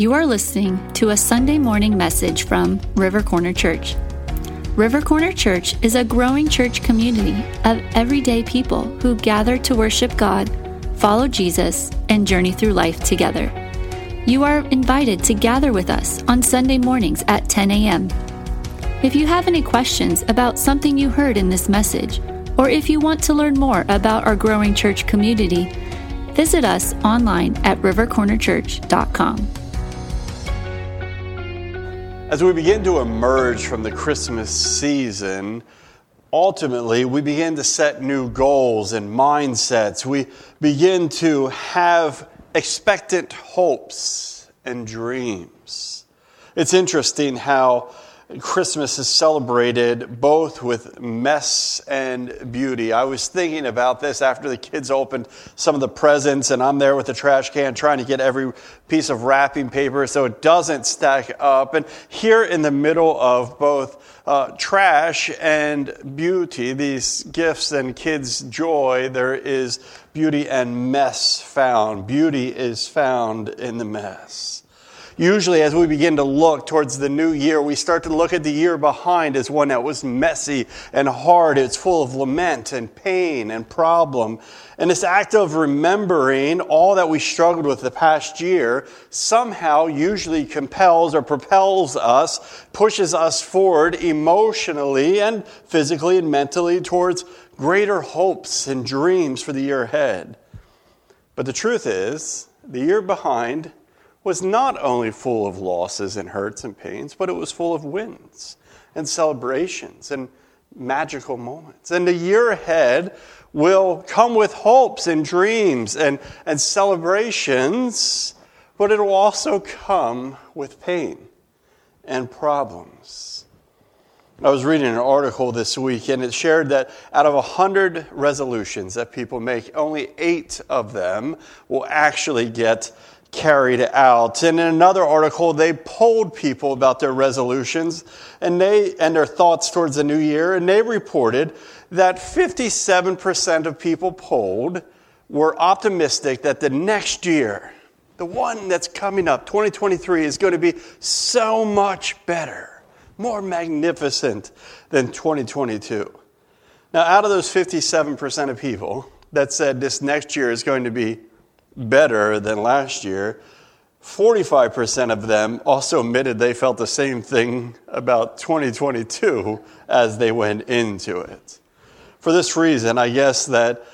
You are listening to a Sunday morning message from River Corner Church. River Corner Church is a growing church community of everyday people who gather to worship God, follow Jesus, and journey through life together. You are invited to gather with us on Sunday mornings at 10 a.m. If you have any questions about something you heard in this message, or if you want to learn more about our growing church community, visit us online at rivercornerchurch.com. As we begin to emerge from the Christmas season, ultimately we begin to set new goals and mindsets. We begin to have expectant hopes and dreams. It's interesting how Christmas is celebrated both with mess and beauty. I was thinking about this after the kids opened some of the presents, and I'm there with the trash can trying to get every piece of wrapping paper so it doesn't stack up. And here in the middle of both uh, trash and beauty, these gifts and kids' joy, there is beauty and mess found. Beauty is found in the mess. Usually, as we begin to look towards the new year, we start to look at the year behind as one that was messy and hard. It's full of lament and pain and problem. And this act of remembering all that we struggled with the past year somehow usually compels or propels us, pushes us forward emotionally and physically and mentally towards greater hopes and dreams for the year ahead. But the truth is, the year behind was not only full of losses and hurts and pains, but it was full of wins and celebrations and magical moments. And the year ahead will come with hopes and dreams and, and celebrations, but it will also come with pain and problems. I was reading an article this week and it shared that out of 100 resolutions that people make, only eight of them will actually get carried out. And in another article, they polled people about their resolutions and they and their thoughts towards the new year, and they reported that 57% of people polled were optimistic that the next year, the one that's coming up, 2023, is going to be so much better, more magnificent than 2022. Now, out of those 57% of people that said this next year is going to be better than last year. 45% of them also admitted they felt the same thing about 2022 as they went into it. For this reason, I guess that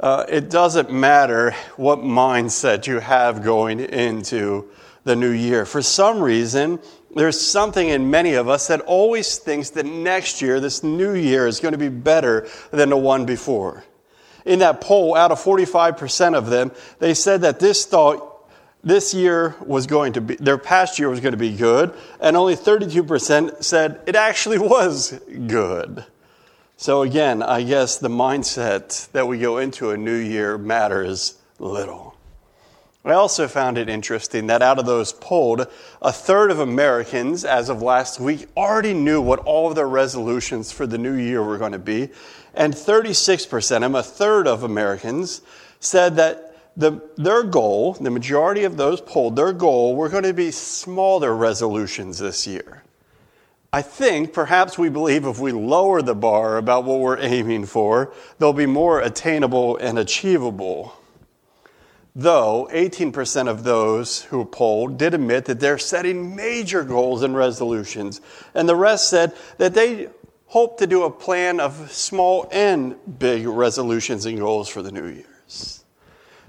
uh, it doesn't matter what mindset you have going into the new year. For some reason, there's something in many of us that always thinks that next year, this new year, is going to be better than the one before in that poll, out of 45% of them, they said that this thought this year was going to be, their past year was going to be good, and only 32% said it actually was good. So again, I guess the mindset that we go into a new year matters little. I also found it interesting that out of those polled, a third of Americans, as of last week, already knew what all of their resolutions for the new year were going to be. And 36%, and a third of Americans, said that the, their goal, the majority of those polled, their goal were going to be smaller resolutions this year. I think perhaps we believe if we lower the bar about what we're aiming for, they'll be more attainable and achievable. Though 18% of those who polled did admit that they're setting major goals and resolutions, and the rest said that they hope to do a plan of small and big resolutions and goals for the New Year's.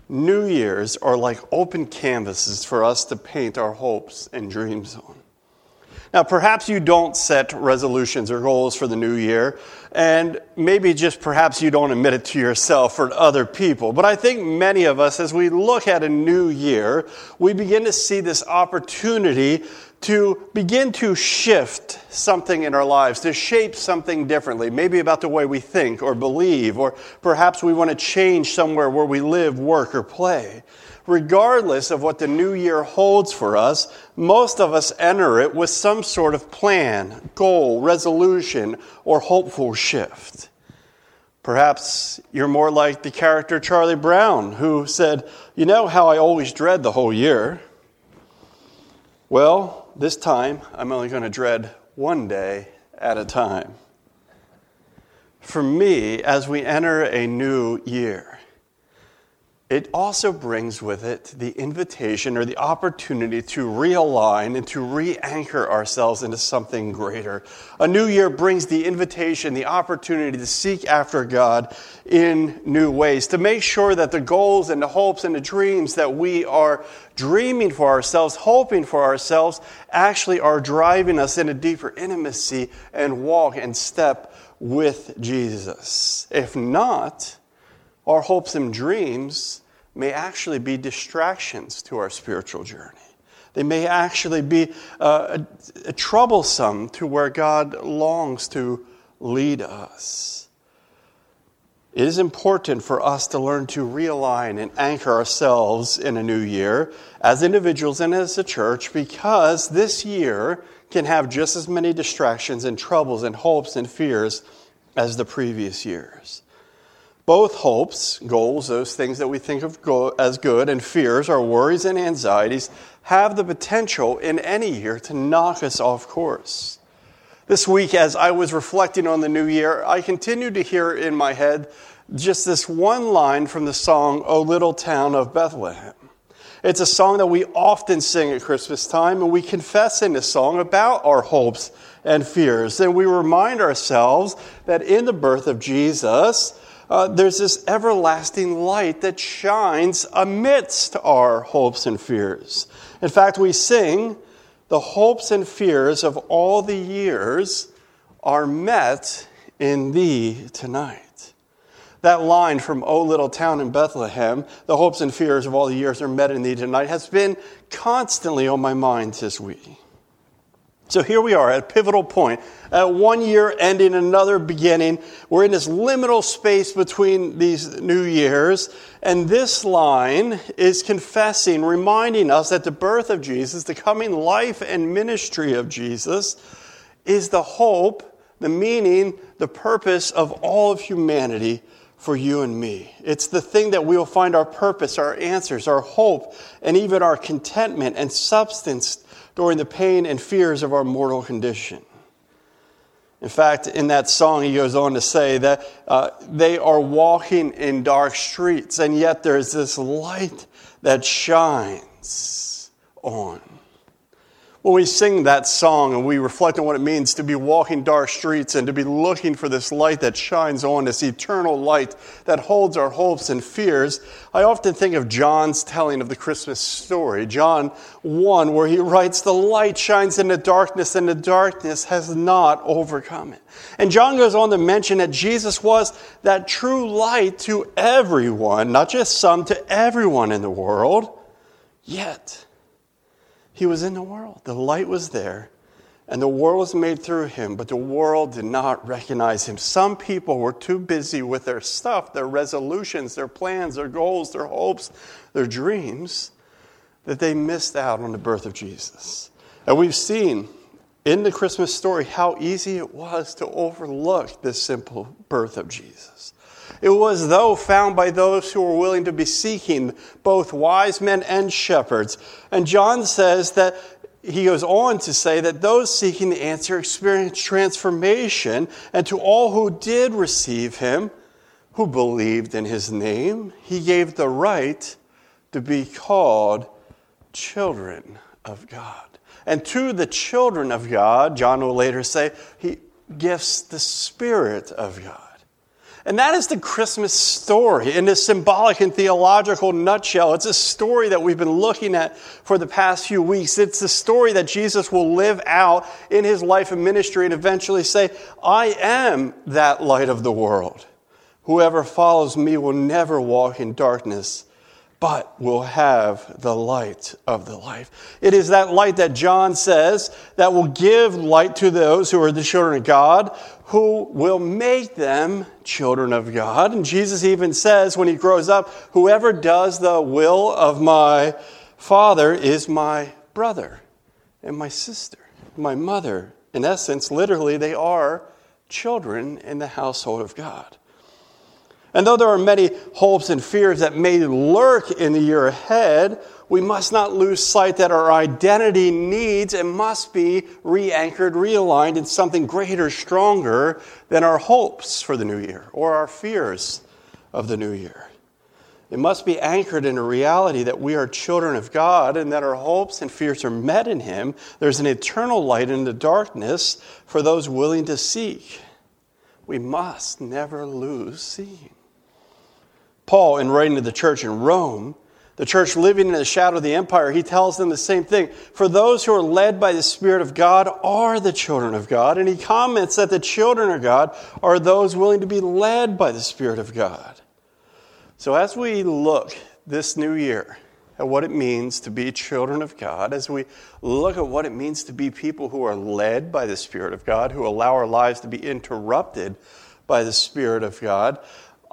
New Year's are like open canvases for us to paint our hopes and dreams on. Now, perhaps you don't set resolutions or goals for the new year, and maybe just perhaps you don't admit it to yourself or to other people. But I think many of us, as we look at a new year, we begin to see this opportunity to begin to shift something in our lives, to shape something differently, maybe about the way we think or believe, or perhaps we want to change somewhere where we live, work, or play. Regardless of what the new year holds for us, most of us enter it with some sort of plan, goal, resolution, or hopeful shift. Perhaps you're more like the character Charlie Brown, who said, You know how I always dread the whole year? Well, this time I'm only going to dread one day at a time. For me, as we enter a new year, it also brings with it the invitation or the opportunity to realign and to re anchor ourselves into something greater. A new year brings the invitation, the opportunity to seek after God in new ways, to make sure that the goals and the hopes and the dreams that we are dreaming for ourselves, hoping for ourselves, actually are driving us into deeper intimacy and walk and step with Jesus. If not, our hopes and dreams may actually be distractions to our spiritual journey. They may actually be uh, a, a troublesome to where God longs to lead us. It is important for us to learn to realign and anchor ourselves in a new year as individuals and as a church because this year can have just as many distractions and troubles and hopes and fears as the previous years. Both hopes, goals, those things that we think of as good, and fears, our worries and anxieties, have the potential in any year to knock us off course. This week, as I was reflecting on the new year, I continued to hear in my head just this one line from the song, O Little Town of Bethlehem. It's a song that we often sing at Christmas time, and we confess in this song about our hopes and fears. And we remind ourselves that in the birth of Jesus, uh, there's this everlasting light that shines amidst our hopes and fears. In fact, we sing, the hopes and fears of all the years are met in thee tonight. That line from O Little Town in Bethlehem, the hopes and fears of all the years are met in thee tonight, has been constantly on my mind this week. So here we are at a pivotal point. At one year ending, another beginning. We're in this liminal space between these new years. And this line is confessing, reminding us that the birth of Jesus, the coming life and ministry of Jesus, is the hope, the meaning, the purpose of all of humanity for you and me. It's the thing that we will find our purpose, our answers, our hope, and even our contentment and substance during the pain and fears of our mortal condition. In fact, in that song, he goes on to say that uh, they are walking in dark streets, and yet there's this light that shines on when we sing that song and we reflect on what it means to be walking dark streets and to be looking for this light that shines on, this eternal light that holds our hopes and fears, I often think of John's telling of the Christmas story, John 1, where he writes, The light shines in the darkness, and the darkness has not overcome it. And John goes on to mention that Jesus was that true light to everyone, not just some, to everyone in the world. Yet, he was in the world. The light was there, and the world was made through him, but the world did not recognize him. Some people were too busy with their stuff, their resolutions, their plans, their goals, their hopes, their dreams, that they missed out on the birth of Jesus. And we've seen in the Christmas story how easy it was to overlook this simple birth of Jesus. It was though found by those who were willing to be seeking, both wise men and shepherds. And John says that he goes on to say that those seeking the answer experienced transformation, and to all who did receive him, who believed in his name, he gave the right to be called children of God. And to the children of God, John will later say, he gifts the Spirit of God. And that is the Christmas story in a symbolic and theological nutshell. It's a story that we've been looking at for the past few weeks. It's the story that Jesus will live out in his life and ministry and eventually say, I am that light of the world. Whoever follows me will never walk in darkness, but will have the light of the life. It is that light that John says that will give light to those who are the children of God, who will make them children of God. And Jesus even says when he grows up, whoever does the will of my Father is my brother and my sister, my mother. In essence, literally, they are children in the household of God. And though there are many hopes and fears that may lurk in the year ahead, we must not lose sight that our identity needs and must be re anchored, realigned in something greater, stronger than our hopes for the new year or our fears of the new year. It must be anchored in a reality that we are children of God and that our hopes and fears are met in Him. There's an eternal light in the darkness for those willing to seek. We must never lose seeing. Paul, in writing to the church in Rome, the church living in the shadow of the empire, he tells them the same thing. For those who are led by the Spirit of God are the children of God. And he comments that the children of God are those willing to be led by the Spirit of God. So as we look this new year at what it means to be children of God, as we look at what it means to be people who are led by the Spirit of God, who allow our lives to be interrupted by the Spirit of God,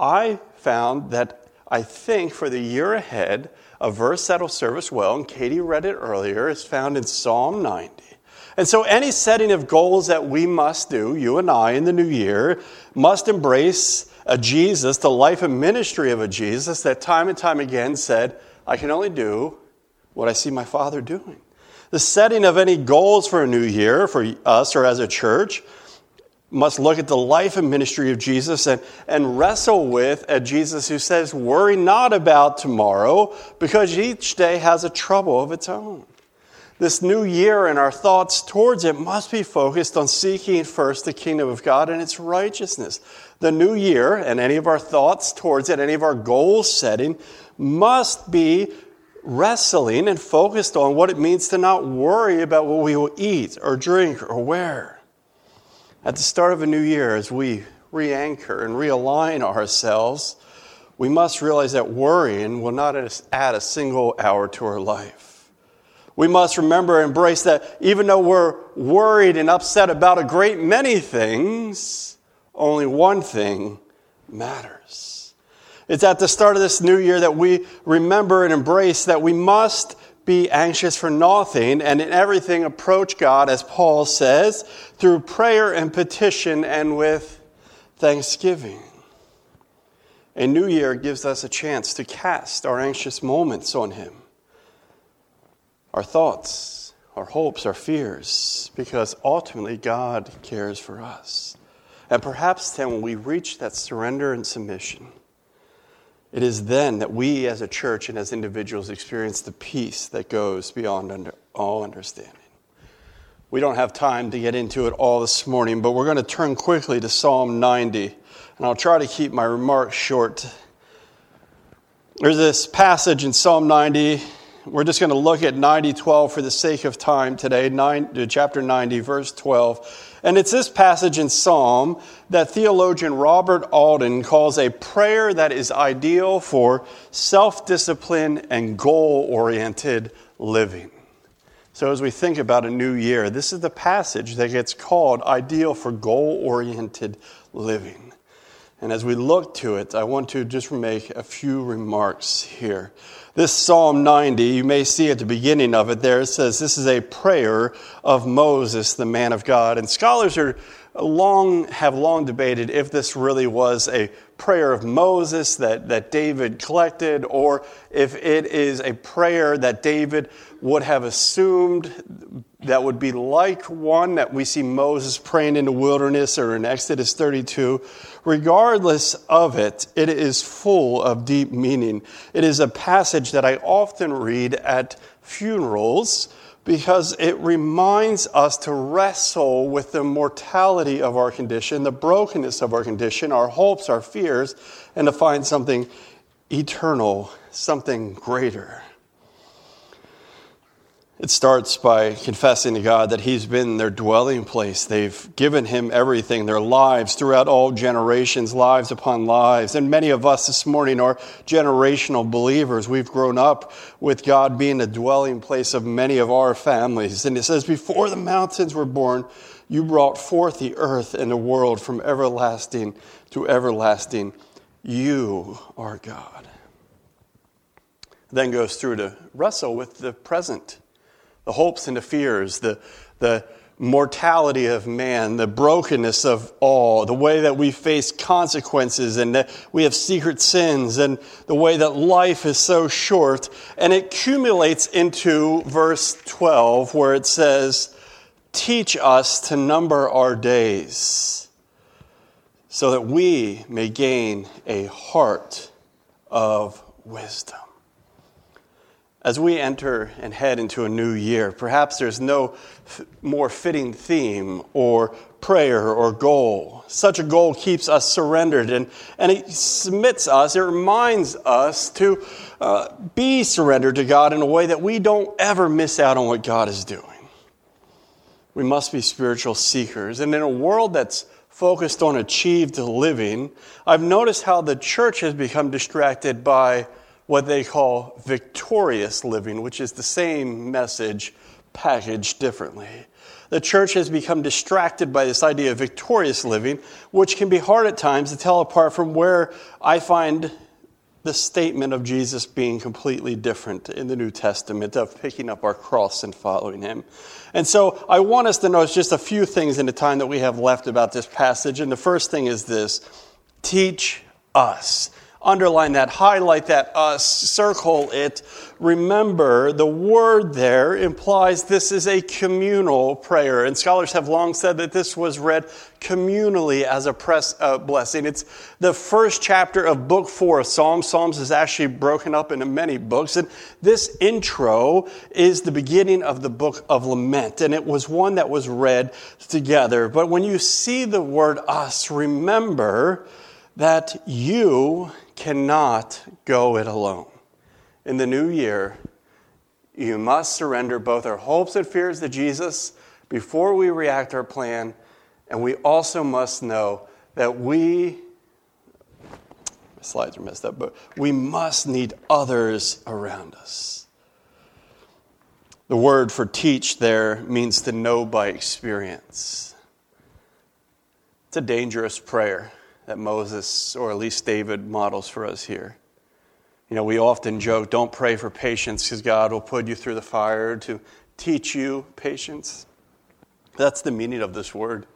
I found that I think for the year ahead, a verse that'll serve us well, and Katie read it earlier, is found in Psalm 90. And so, any setting of goals that we must do, you and I, in the new year, must embrace a Jesus, the life and ministry of a Jesus that time and time again said, I can only do what I see my Father doing. The setting of any goals for a new year for us or as a church must look at the life and ministry of Jesus and, and wrestle with a Jesus who says, Worry not about tomorrow because each day has a trouble of its own. This new year and our thoughts towards it must be focused on seeking first the kingdom of God and its righteousness. The new year and any of our thoughts towards it, any of our goal setting, must be wrestling and focused on what it means to not worry about what we will eat or drink or wear. At the start of a new year, as we re anchor and realign ourselves, we must realize that worrying will not add a single hour to our life. We must remember and embrace that even though we're worried and upset about a great many things, only one thing matters. It's at the start of this new year that we remember and embrace that we must be anxious for nothing, and in everything approach God, as Paul says, through prayer and petition and with thanksgiving. A new year gives us a chance to cast our anxious moments on Him, our thoughts, our hopes, our fears, because ultimately God cares for us. And perhaps then, when we reach that surrender and submission, it is then that we as a church and as individuals experience the peace that goes beyond under all understanding. We don't have time to get into it all this morning, but we're going to turn quickly to Psalm 90, and I'll try to keep my remarks short. There's this passage in Psalm 90. We're just going to look at 90 12 for the sake of time today, nine, uh, chapter 90, verse 12. And it's this passage in Psalm that theologian Robert Alden calls a prayer that is ideal for self discipline and goal oriented living. So, as we think about a new year, this is the passage that gets called ideal for goal oriented living. And as we look to it, I want to just make a few remarks here. This Psalm 90, you may see at the beginning of it there, it says this is a prayer of Moses, the man of God. And scholars are long, have long debated if this really was a prayer of Moses that, that David collected, or if it is a prayer that David would have assumed that would be like one that we see Moses praying in the wilderness or in Exodus 32. Regardless of it, it is full of deep meaning. It is a passage that I often read at funerals because it reminds us to wrestle with the mortality of our condition, the brokenness of our condition, our hopes, our fears, and to find something eternal, something greater. It starts by confessing to God that He's been their dwelling place. They've given Him everything, their lives throughout all generations, lives upon lives. And many of us this morning are generational believers. We've grown up with God being the dwelling place of many of our families. And it says, Before the mountains were born, you brought forth the earth and the world from everlasting to everlasting. You are God. Then goes through to wrestle with the present the hopes and the fears, the, the mortality of man, the brokenness of all, the way that we face consequences and that we have secret sins, and the way that life is so short. And it accumulates into verse 12 where it says, Teach us to number our days so that we may gain a heart of wisdom. As we enter and head into a new year, perhaps there's no f- more fitting theme or prayer or goal. Such a goal keeps us surrendered and, and it submits us, it reminds us to uh, be surrendered to God in a way that we don't ever miss out on what God is doing. We must be spiritual seekers. And in a world that's focused on achieved living, I've noticed how the church has become distracted by what they call victorious living, which is the same message packaged differently. The church has become distracted by this idea of victorious living, which can be hard at times to tell apart from where I find the statement of Jesus being completely different in the New Testament of picking up our cross and following him. And so I want us to notice just a few things in the time that we have left about this passage. And the first thing is this teach us underline that, highlight that, uh, circle it. Remember, the word there implies this is a communal prayer. And scholars have long said that this was read communally as a press, uh, blessing. It's the first chapter of book four of Psalms. Psalms is actually broken up into many books. And this intro is the beginning of the book of lament. And it was one that was read together. But when you see the word us, remember that you cannot go it alone. In the new year, you must surrender both our hopes and fears to Jesus before we react our plan, and we also must know that we my slides are messed up, but we must need others around us. The word for teach there means to know by experience. It's a dangerous prayer that Moses, or at least David, models for us here. You know, we often joke, don't pray for patience because God will put you through the fire to teach you patience. That's the meaning of this word.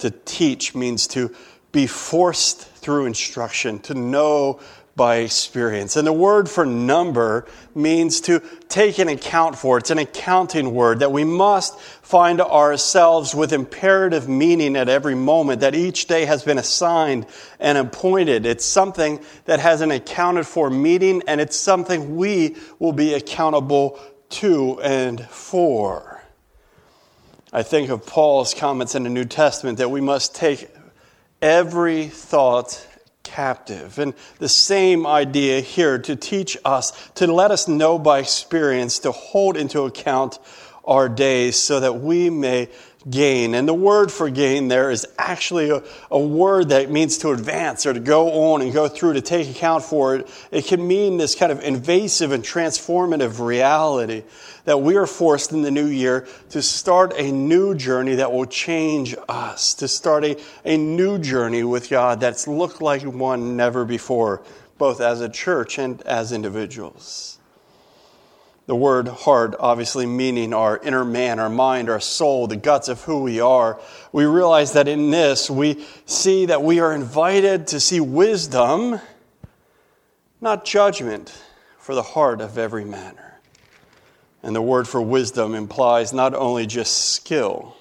To teach means to be forced through instruction, to know by experience. And the word for number means to take an account for. It's an accounting word that we must find ourselves with imperative meaning at every moment, that each day has been assigned and appointed. It's something that has an accounted for meaning, and it's something we will be accountable to and for. I think of Paul's comments in the New Testament that we must take every thought captive. And the same idea here to teach us, to let us know by experience, to hold into account our days so that we may gain. And the word for gain there is actually a, a, word that means to advance or to go on and go through, to take account for it. It can mean this kind of invasive and transformative reality that we are forced in the new year to start a new journey that will change us, to start a, a new journey with God that's looked like one never before, both as a church and as individuals. The word heart, obviously meaning our inner man, our mind, our soul, the guts of who we are. We realize that in this, we see that we are invited to see wisdom, not judgment, for the heart of every manner. And the word for wisdom implies not only just skill,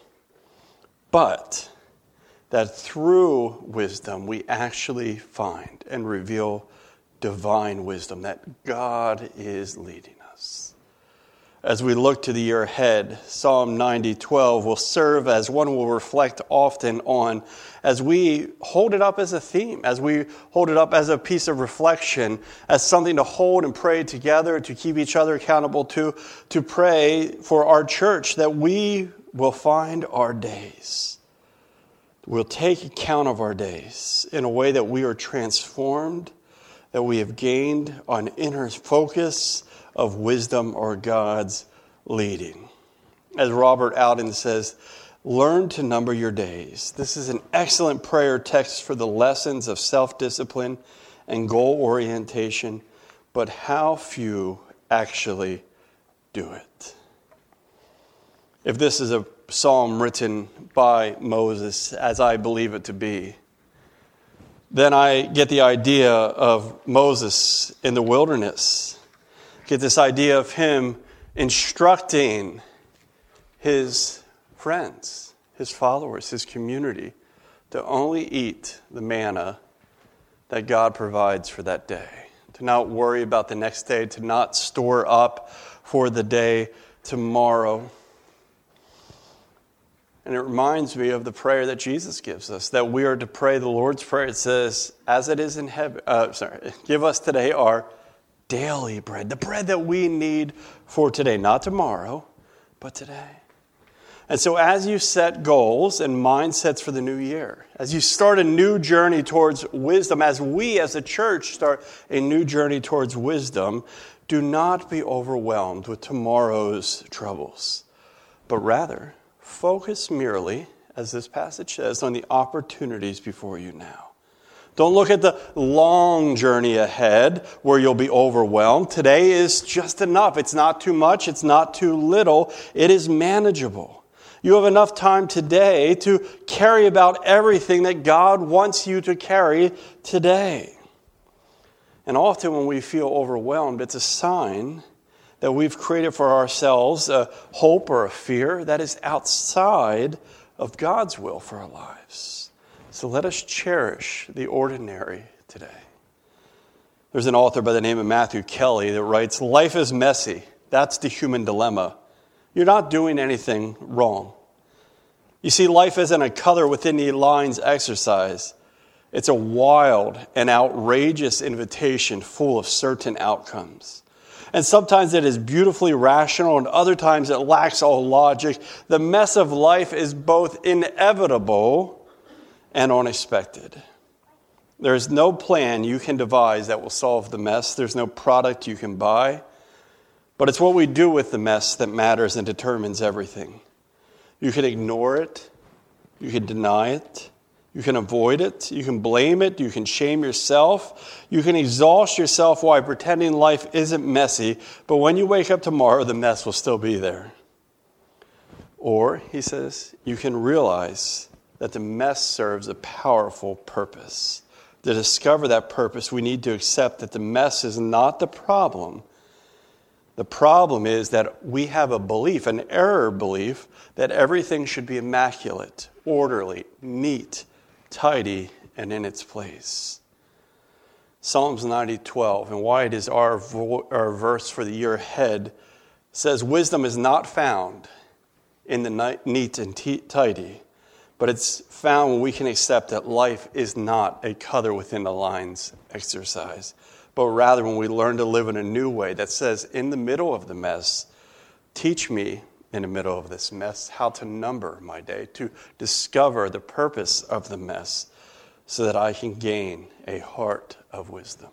but that through wisdom we actually find and reveal divine wisdom, that God is leading as we look to the year ahead, Psalm 90:12 will serve as one we'll reflect often on as we hold it up as a theme, as we hold it up as a piece of reflection, as something to hold and pray together, to keep each other accountable to, to pray for our church that we will find our days. We'll take account of our days in a way that we are transformed, that we have gained an inner focus of wisdom or God's leading. As Robert Alden says, learn to number your days. This is an excellent prayer text for the lessons of self discipline and goal orientation, but how few actually do it. If this is a psalm written by Moses, as I believe it to be, then I get the idea of Moses in the wilderness. Get this idea of him instructing his friends, his followers, his community to only eat the manna that God provides for that day, to not worry about the next day, to not store up for the day tomorrow. And it reminds me of the prayer that Jesus gives us that we are to pray the Lord's Prayer. It says, As it is in heaven, uh, sorry, give us today our daily bread, the bread that we need for today, not tomorrow, but today. And so, as you set goals and mindsets for the new year, as you start a new journey towards wisdom, as we as a church start a new journey towards wisdom, do not be overwhelmed with tomorrow's troubles, but rather focus merely, as this passage says, on the opportunities before you now. Don't look at the long journey ahead where you'll be overwhelmed. Today is just enough. It's not too much, it's not too little, it is manageable. You have enough time today to carry about everything that God wants you to carry today. And often when we feel overwhelmed, it's a sign that we've created for ourselves a hope or a fear that is outside of God's will for our lives. So let us cherish the ordinary today. There's an author by the name of Matthew Kelly that writes Life is messy. That's the human dilemma. You're not doing anything wrong. You see, life isn't a color within the lines exercise. It's a wild and outrageous invitation full of certain outcomes. And sometimes it is beautifully rational, and other times it lacks all logic. The mess of life is both inevitable and unexpected. There is no plan you can devise that will solve the mess, there's no product you can buy. But it's what we do with the mess that matters and determines everything. You can ignore it, you can deny it, you can avoid it, you can blame it, you can shame yourself, you can exhaust yourself while pretending life isn't messy, but when you wake up tomorrow, the mess will still be there. Or, he says, you can realize that the mess serves a powerful purpose. To discover that purpose, we need to accept that the mess is not the problem the problem is that we have a belief, an error belief, that everything should be immaculate, orderly, neat, tidy, and in its place. Psalms 90:12, and why it is our, vo- our verse for the year ahead, says, Wisdom is not found in the neat and t- tidy, but it's found when we can accept that life is not a color within the lines exercise but rather when we learn to live in a new way that says, in the middle of the mess, teach me in the middle of this mess how to number my day, to discover the purpose of the mess, so that I can gain a heart of wisdom.